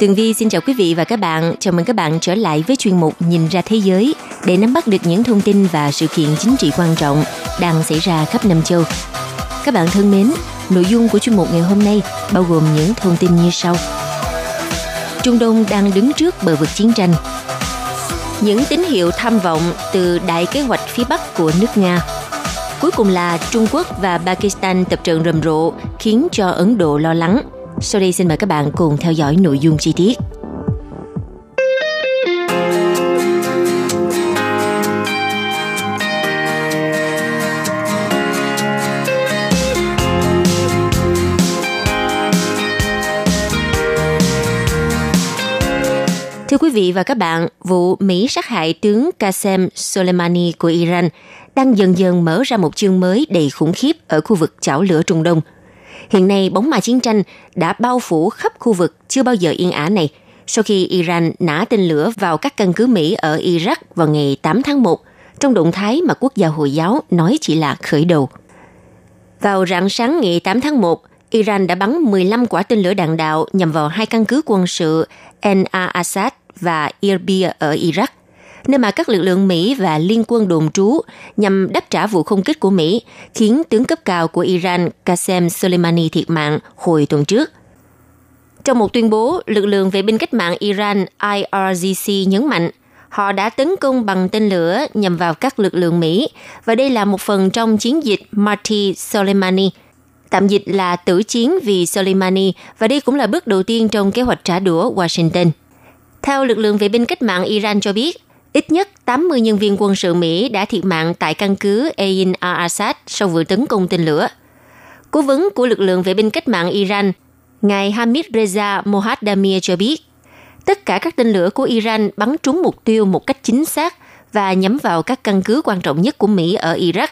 Tường Vi xin chào quý vị và các bạn. Chào mừng các bạn trở lại với chuyên mục Nhìn ra thế giới để nắm bắt được những thông tin và sự kiện chính trị quan trọng đang xảy ra khắp năm châu. Các bạn thân mến, nội dung của chuyên mục ngày hôm nay bao gồm những thông tin như sau. Trung Đông đang đứng trước bờ vực chiến tranh. Những tín hiệu tham vọng từ đại kế hoạch phía Bắc của nước Nga. Cuối cùng là Trung Quốc và Pakistan tập trận rầm rộ khiến cho Ấn Độ lo lắng – sau đây xin mời các bạn cùng theo dõi nội dung chi tiết. Thưa quý vị và các bạn, vụ Mỹ sát hại tướng Qasem Soleimani của Iran đang dần dần mở ra một chương mới đầy khủng khiếp ở khu vực chảo lửa Trung Đông – Hiện nay, bóng ma chiến tranh đã bao phủ khắp khu vực chưa bao giờ yên ả này sau khi Iran nã tên lửa vào các căn cứ Mỹ ở Iraq vào ngày 8 tháng 1, trong động thái mà quốc gia Hồi giáo nói chỉ là khởi đầu. Vào rạng sáng ngày 8 tháng 1, Iran đã bắn 15 quả tên lửa đạn đạo nhằm vào hai căn cứ quân sự En Assad và Irbia ở Iraq nơi mà các lực lượng Mỹ và liên quân đồn trú nhằm đáp trả vụ không kích của Mỹ, khiến tướng cấp cao của Iran Qasem Soleimani thiệt mạng hồi tuần trước. Trong một tuyên bố, lực lượng vệ binh cách mạng Iran IRGC nhấn mạnh họ đã tấn công bằng tên lửa nhằm vào các lực lượng Mỹ và đây là một phần trong chiến dịch Marty Soleimani, tạm dịch là tử chiến vì Soleimani và đây cũng là bước đầu tiên trong kế hoạch trả đũa Washington. Theo lực lượng vệ binh cách mạng Iran cho biết, Ít nhất 80 nhân viên quân sự Mỹ đã thiệt mạng tại căn cứ Ain al-Assad sau vụ tấn công tên lửa. Cố vấn của lực lượng vệ binh cách mạng Iran, ngài Hamid Reza Mohaddamir cho biết, tất cả các tên lửa của Iran bắn trúng mục tiêu một cách chính xác và nhắm vào các căn cứ quan trọng nhất của Mỹ ở Iraq.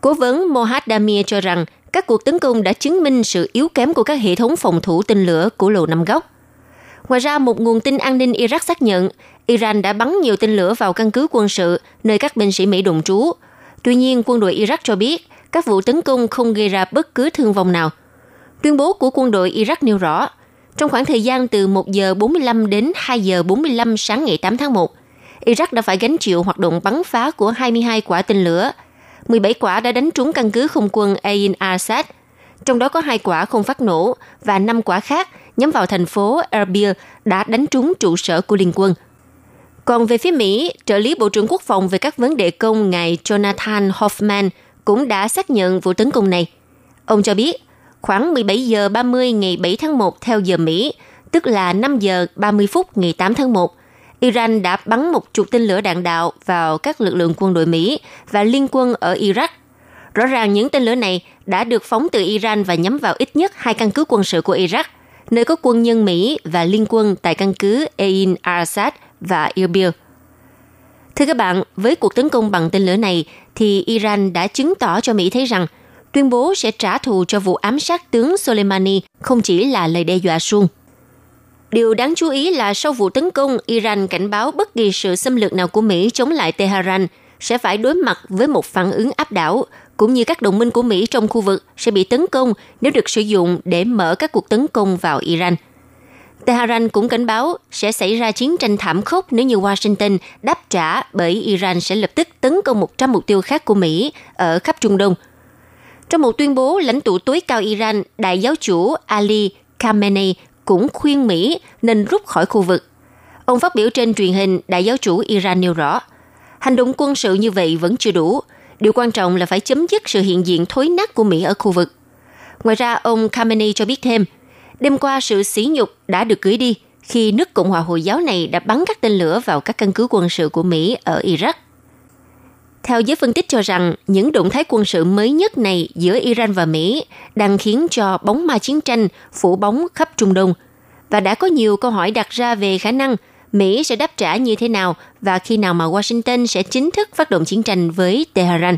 Cố vấn Mohaddamir cho rằng các cuộc tấn công đã chứng minh sự yếu kém của các hệ thống phòng thủ tên lửa của Lầu Năm Góc. Ngoài ra, một nguồn tin an ninh Iraq xác nhận Iran đã bắn nhiều tên lửa vào căn cứ quân sự nơi các binh sĩ Mỹ đồn trú. Tuy nhiên, quân đội Iraq cho biết các vụ tấn công không gây ra bất cứ thương vong nào. Tuyên bố của quân đội Iraq nêu rõ, trong khoảng thời gian từ 1 giờ 45 đến 2 giờ 45 sáng ngày 8 tháng 1, Iraq đã phải gánh chịu hoạt động bắn phá của 22 quả tên lửa. 17 quả đã đánh trúng căn cứ không quân Ain Assad, trong đó có hai quả không phát nổ và năm quả khác nhắm vào thành phố Erbil đã đánh trúng trụ sở của Liên quân – còn về phía Mỹ, trợ lý Bộ trưởng Quốc phòng về các vấn đề công ngài Jonathan Hoffman cũng đã xác nhận vụ tấn công này. Ông cho biết, khoảng 17 giờ 30 ngày 7 tháng 1 theo giờ Mỹ, tức là 5 giờ 30 phút ngày 8 tháng 1, Iran đã bắn một chục tên lửa đạn đạo vào các lực lượng quân đội Mỹ và liên quân ở Iraq. Rõ ràng những tên lửa này đã được phóng từ Iran và nhắm vào ít nhất hai căn cứ quân sự của Iraq, nơi có quân nhân Mỹ và liên quân tại căn cứ Ain al-Assad và Erbil. Thưa các bạn, với cuộc tấn công bằng tên lửa này, thì Iran đã chứng tỏ cho Mỹ thấy rằng tuyên bố sẽ trả thù cho vụ ám sát tướng Soleimani không chỉ là lời đe dọa suông. Điều đáng chú ý là sau vụ tấn công, Iran cảnh báo bất kỳ sự xâm lược nào của Mỹ chống lại Tehran sẽ phải đối mặt với một phản ứng áp đảo, cũng như các đồng minh của Mỹ trong khu vực sẽ bị tấn công nếu được sử dụng để mở các cuộc tấn công vào Iran – Tehran cũng cảnh báo sẽ xảy ra chiến tranh thảm khốc nếu như Washington đáp trả bởi Iran sẽ lập tức tấn công 100 mục tiêu khác của Mỹ ở khắp Trung Đông. Trong một tuyên bố, lãnh tụ tối cao Iran, đại giáo chủ Ali Khamenei cũng khuyên Mỹ nên rút khỏi khu vực. Ông phát biểu trên truyền hình, đại giáo chủ Iran nêu rõ, hành động quân sự như vậy vẫn chưa đủ. Điều quan trọng là phải chấm dứt sự hiện diện thối nát của Mỹ ở khu vực. Ngoài ra, ông Khamenei cho biết thêm – Đêm qua, sự sỉ nhục đã được gửi đi khi nước Cộng hòa Hồi giáo này đã bắn các tên lửa vào các căn cứ quân sự của Mỹ ở Iraq. Theo giới phân tích cho rằng, những động thái quân sự mới nhất này giữa Iran và Mỹ đang khiến cho bóng ma chiến tranh phủ bóng khắp Trung Đông. Và đã có nhiều câu hỏi đặt ra về khả năng Mỹ sẽ đáp trả như thế nào và khi nào mà Washington sẽ chính thức phát động chiến tranh với Tehran.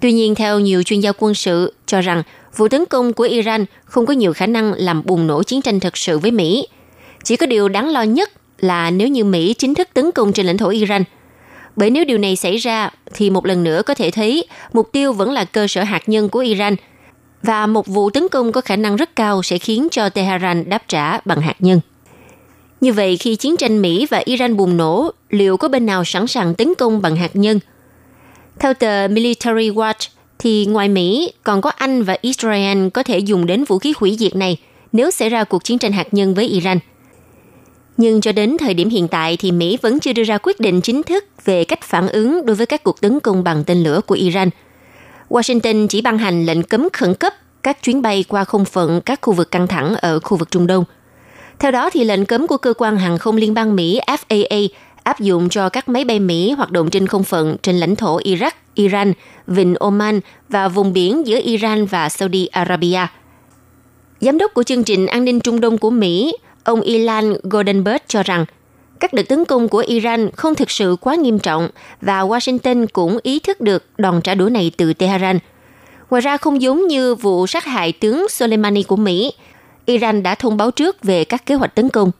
Tuy nhiên, theo nhiều chuyên gia quân sự cho rằng vụ tấn công của Iran không có nhiều khả năng làm bùng nổ chiến tranh thực sự với Mỹ. Chỉ có điều đáng lo nhất là nếu như Mỹ chính thức tấn công trên lãnh thổ Iran. Bởi nếu điều này xảy ra, thì một lần nữa có thể thấy mục tiêu vẫn là cơ sở hạt nhân của Iran. Và một vụ tấn công có khả năng rất cao sẽ khiến cho Tehran đáp trả bằng hạt nhân. Như vậy, khi chiến tranh Mỹ và Iran bùng nổ, liệu có bên nào sẵn sàng tấn công bằng hạt nhân? Theo tờ Military Watch, thì ngoài Mỹ, còn có Anh và Israel có thể dùng đến vũ khí hủy diệt này nếu xảy ra cuộc chiến tranh hạt nhân với Iran. Nhưng cho đến thời điểm hiện tại thì Mỹ vẫn chưa đưa ra quyết định chính thức về cách phản ứng đối với các cuộc tấn công bằng tên lửa của Iran. Washington chỉ ban hành lệnh cấm khẩn cấp các chuyến bay qua không phận các khu vực căng thẳng ở khu vực Trung Đông – theo đó, thì lệnh cấm của cơ quan hàng không liên bang Mỹ FAA áp dụng cho các máy bay Mỹ hoạt động trên không phận trên lãnh thổ Iraq, Iran, Vịnh Oman và vùng biển giữa Iran và Saudi Arabia. Giám đốc của chương trình an ninh Trung Đông của Mỹ, ông Ilan Goldenberg cho rằng các đợt tấn công của Iran không thực sự quá nghiêm trọng và Washington cũng ý thức được đòn trả đũa này từ Tehran. Ngoài ra không giống như vụ sát hại tướng Soleimani của Mỹ, Iran đã thông báo trước về các kế hoạch tấn công.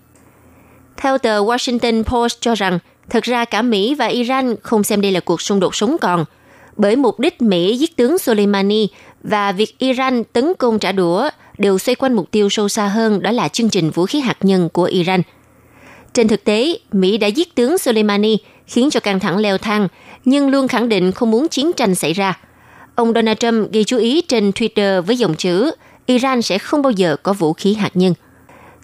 Theo tờ Washington Post cho rằng, thật ra cả Mỹ và Iran không xem đây là cuộc xung đột sống còn, bởi mục đích Mỹ giết tướng Soleimani và việc Iran tấn công trả đũa đều xoay quanh mục tiêu sâu xa hơn đó là chương trình vũ khí hạt nhân của Iran. Trên thực tế, Mỹ đã giết tướng Soleimani khiến cho căng thẳng leo thang, nhưng luôn khẳng định không muốn chiến tranh xảy ra. Ông Donald Trump gây chú ý trên Twitter với dòng chữ Iran sẽ không bao giờ có vũ khí hạt nhân.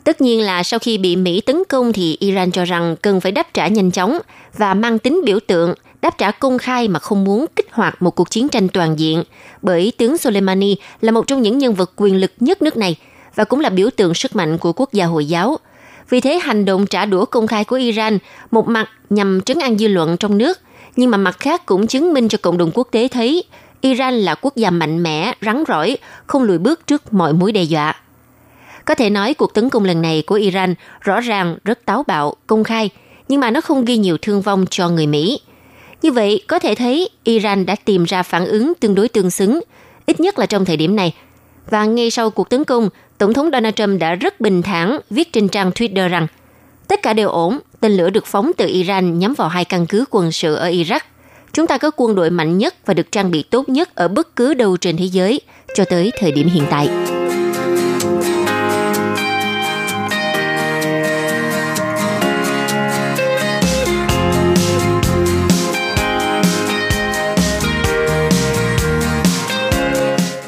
Tất nhiên là sau khi bị Mỹ tấn công thì Iran cho rằng cần phải đáp trả nhanh chóng và mang tính biểu tượng, đáp trả công khai mà không muốn kích hoạt một cuộc chiến tranh toàn diện, bởi tướng Soleimani là một trong những nhân vật quyền lực nhất nước này và cũng là biểu tượng sức mạnh của quốc gia Hồi giáo. Vì thế hành động trả đũa công khai của Iran một mặt nhằm trấn an dư luận trong nước, nhưng mà mặt khác cũng chứng minh cho cộng đồng quốc tế thấy Iran là quốc gia mạnh mẽ, rắn rỏi, không lùi bước trước mọi mối đe dọa. Có thể nói cuộc tấn công lần này của Iran rõ ràng rất táo bạo, công khai, nhưng mà nó không ghi nhiều thương vong cho người Mỹ. Như vậy, có thể thấy Iran đã tìm ra phản ứng tương đối tương xứng, ít nhất là trong thời điểm này. Và ngay sau cuộc tấn công, Tổng thống Donald Trump đã rất bình thản viết trên trang Twitter rằng tất cả đều ổn, tên lửa được phóng từ Iran nhắm vào hai căn cứ quân sự ở Iraq Chúng ta có quân đội mạnh nhất và được trang bị tốt nhất ở bất cứ đâu trên thế giới cho tới thời điểm hiện tại.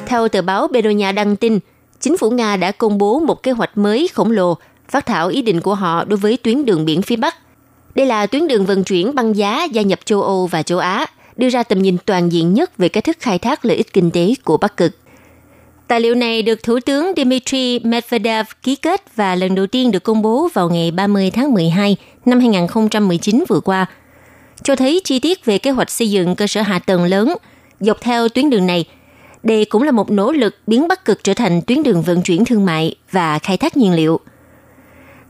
Theo tờ báo Bedonia đăng tin, chính phủ Nga đã công bố một kế hoạch mới khổng lồ phát thảo ý định của họ đối với tuyến đường biển phía Bắc đây là tuyến đường vận chuyển băng giá gia nhập châu Âu và châu Á, đưa ra tầm nhìn toàn diện nhất về cách thức khai thác lợi ích kinh tế của Bắc Cực. Tài liệu này được Thủ tướng Dmitry Medvedev ký kết và lần đầu tiên được công bố vào ngày 30 tháng 12 năm 2019 vừa qua, cho thấy chi tiết về kế hoạch xây dựng cơ sở hạ tầng lớn dọc theo tuyến đường này. Đây cũng là một nỗ lực biến Bắc Cực trở thành tuyến đường vận chuyển thương mại và khai thác nhiên liệu –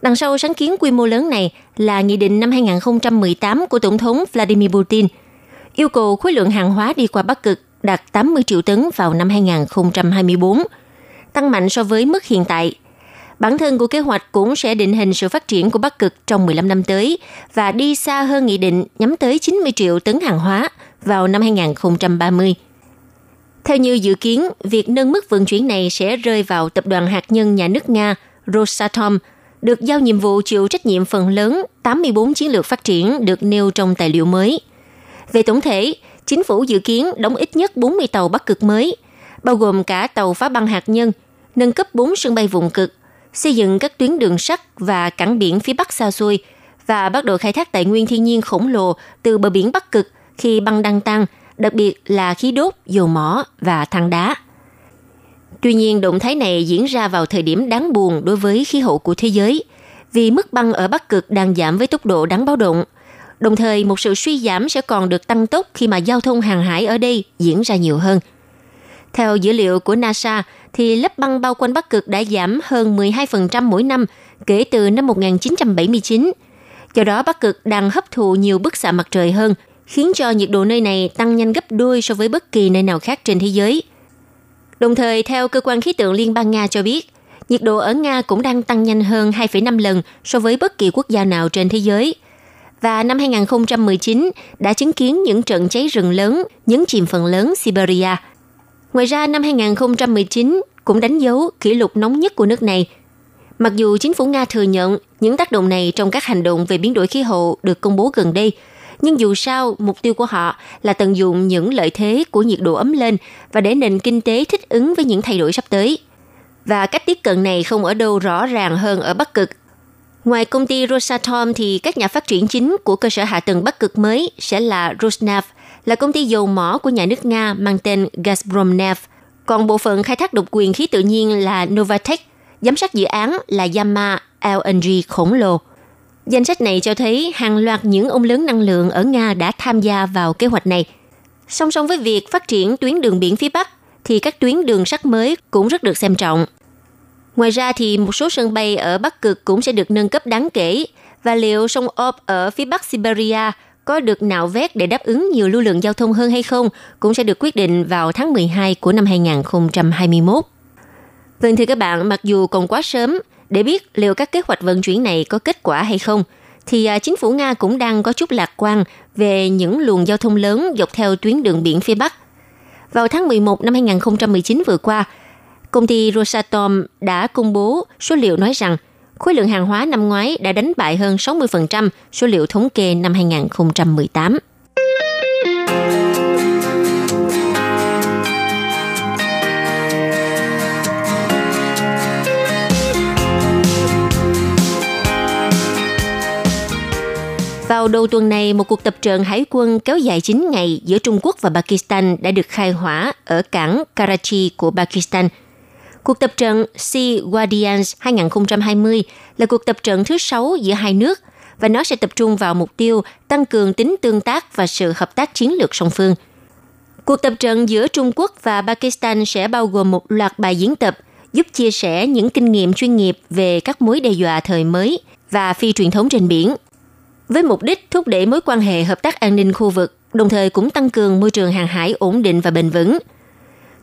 Đằng sau sáng kiến quy mô lớn này là Nghị định năm 2018 của Tổng thống Vladimir Putin, yêu cầu khối lượng hàng hóa đi qua Bắc Cực đạt 80 triệu tấn vào năm 2024, tăng mạnh so với mức hiện tại. Bản thân của kế hoạch cũng sẽ định hình sự phát triển của Bắc Cực trong 15 năm tới và đi xa hơn nghị định nhắm tới 90 triệu tấn hàng hóa vào năm 2030. Theo như dự kiến, việc nâng mức vận chuyển này sẽ rơi vào tập đoàn hạt nhân nhà nước Nga Rosatom – được giao nhiệm vụ chịu trách nhiệm phần lớn 84 chiến lược phát triển được nêu trong tài liệu mới. Về tổng thể, chính phủ dự kiến đóng ít nhất 40 tàu bắc cực mới, bao gồm cả tàu phá băng hạt nhân, nâng cấp 4 sân bay vùng cực, xây dựng các tuyến đường sắt và cảng biển phía Bắc xa xôi và bắt đầu khai thác tài nguyên thiên nhiên khổng lồ từ bờ biển Bắc Cực khi băng đang tăng, đặc biệt là khí đốt, dầu mỏ và than đá. Tuy nhiên, động thái này diễn ra vào thời điểm đáng buồn đối với khí hậu của thế giới, vì mức băng ở Bắc Cực đang giảm với tốc độ đáng báo động. Đồng thời, một sự suy giảm sẽ còn được tăng tốc khi mà giao thông hàng hải ở đây diễn ra nhiều hơn. Theo dữ liệu của NASA, thì lớp băng bao quanh Bắc Cực đã giảm hơn 12% mỗi năm kể từ năm 1979. Do đó, Bắc Cực đang hấp thụ nhiều bức xạ mặt trời hơn, khiến cho nhiệt độ nơi này tăng nhanh gấp đôi so với bất kỳ nơi nào khác trên thế giới. Đồng thời, theo cơ quan khí tượng Liên bang Nga cho biết, nhiệt độ ở Nga cũng đang tăng nhanh hơn 2,5 lần so với bất kỳ quốc gia nào trên thế giới. Và năm 2019 đã chứng kiến những trận cháy rừng lớn, nhấn chìm phần lớn Siberia. Ngoài ra, năm 2019 cũng đánh dấu kỷ lục nóng nhất của nước này. Mặc dù chính phủ Nga thừa nhận những tác động này trong các hành động về biến đổi khí hậu được công bố gần đây, nhưng dù sao, mục tiêu của họ là tận dụng những lợi thế của nhiệt độ ấm lên và để nền kinh tế thích ứng với những thay đổi sắp tới. Và cách tiếp cận này không ở đâu rõ ràng hơn ở Bắc Cực. Ngoài công ty Rosatom thì các nhà phát triển chính của cơ sở hạ tầng Bắc Cực mới sẽ là Rosneft, là công ty dầu mỏ của nhà nước Nga mang tên Gazpromneft. Còn bộ phận khai thác độc quyền khí tự nhiên là Novatech, giám sát dự án là Yama LNG khổng lồ. Danh sách này cho thấy hàng loạt những ông lớn năng lượng ở Nga đã tham gia vào kế hoạch này. Song song với việc phát triển tuyến đường biển phía Bắc, thì các tuyến đường sắt mới cũng rất được xem trọng. Ngoài ra thì một số sân bay ở Bắc Cực cũng sẽ được nâng cấp đáng kể và liệu sông Ob ở phía Bắc Siberia có được nạo vét để đáp ứng nhiều lưu lượng giao thông hơn hay không cũng sẽ được quyết định vào tháng 12 của năm 2021. Vâng thưa các bạn, mặc dù còn quá sớm để biết liệu các kế hoạch vận chuyển này có kết quả hay không, thì à, chính phủ Nga cũng đang có chút lạc quan về những luồng giao thông lớn dọc theo tuyến đường biển phía Bắc. Vào tháng 11 năm 2019 vừa qua, công ty Rosatom đã công bố số liệu nói rằng khối lượng hàng hóa năm ngoái đã đánh bại hơn 60% số liệu thống kê năm 2018. Vào đầu tuần này, một cuộc tập trận hải quân kéo dài 9 ngày giữa Trung Quốc và Pakistan đã được khai hỏa ở cảng Karachi của Pakistan. Cuộc tập trận Sea Guardians 2020 là cuộc tập trận thứ sáu giữa hai nước và nó sẽ tập trung vào mục tiêu tăng cường tính tương tác và sự hợp tác chiến lược song phương. Cuộc tập trận giữa Trung Quốc và Pakistan sẽ bao gồm một loạt bài diễn tập giúp chia sẻ những kinh nghiệm chuyên nghiệp về các mối đe dọa thời mới và phi truyền thống trên biển với mục đích thúc đẩy mối quan hệ hợp tác an ninh khu vực, đồng thời cũng tăng cường môi trường hàng hải ổn định và bền vững.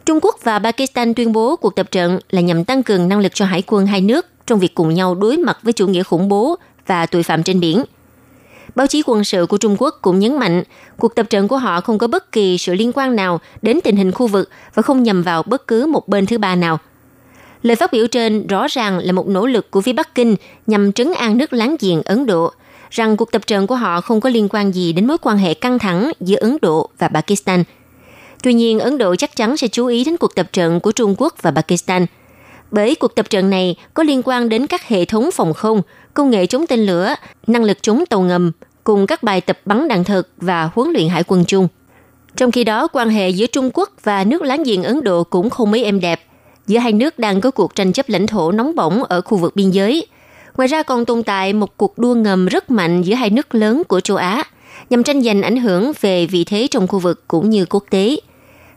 Trung Quốc và Pakistan tuyên bố cuộc tập trận là nhằm tăng cường năng lực cho hải quân hai nước trong việc cùng nhau đối mặt với chủ nghĩa khủng bố và tội phạm trên biển. Báo chí quân sự của Trung Quốc cũng nhấn mạnh cuộc tập trận của họ không có bất kỳ sự liên quan nào đến tình hình khu vực và không nhằm vào bất cứ một bên thứ ba nào. Lời phát biểu trên rõ ràng là một nỗ lực của phía Bắc Kinh nhằm trấn an nước láng giềng Ấn Độ – rằng cuộc tập trận của họ không có liên quan gì đến mối quan hệ căng thẳng giữa Ấn Độ và Pakistan. Tuy nhiên, Ấn Độ chắc chắn sẽ chú ý đến cuộc tập trận của Trung Quốc và Pakistan, bởi cuộc tập trận này có liên quan đến các hệ thống phòng không, công nghệ chống tên lửa, năng lực chống tàu ngầm, cùng các bài tập bắn đạn thật và huấn luyện hải quân chung. Trong khi đó, quan hệ giữa Trung Quốc và nước láng giềng Ấn Độ cũng không mấy êm đẹp. Giữa hai nước đang có cuộc tranh chấp lãnh thổ nóng bỏng ở khu vực biên giới – Ngoài ra còn tồn tại một cuộc đua ngầm rất mạnh giữa hai nước lớn của châu Á, nhằm tranh giành ảnh hưởng về vị thế trong khu vực cũng như quốc tế.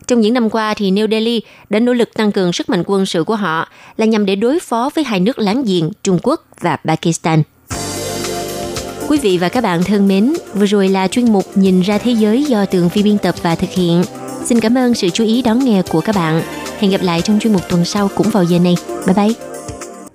Trong những năm qua thì New Delhi đã nỗ lực tăng cường sức mạnh quân sự của họ là nhằm để đối phó với hai nước láng giềng Trung Quốc và Pakistan. Quý vị và các bạn thân mến, vừa rồi là chuyên mục Nhìn ra thế giới do Tường Vi biên tập và thực hiện. Xin cảm ơn sự chú ý đón nghe của các bạn. Hẹn gặp lại trong chuyên mục tuần sau cũng vào giờ này. Bye bye!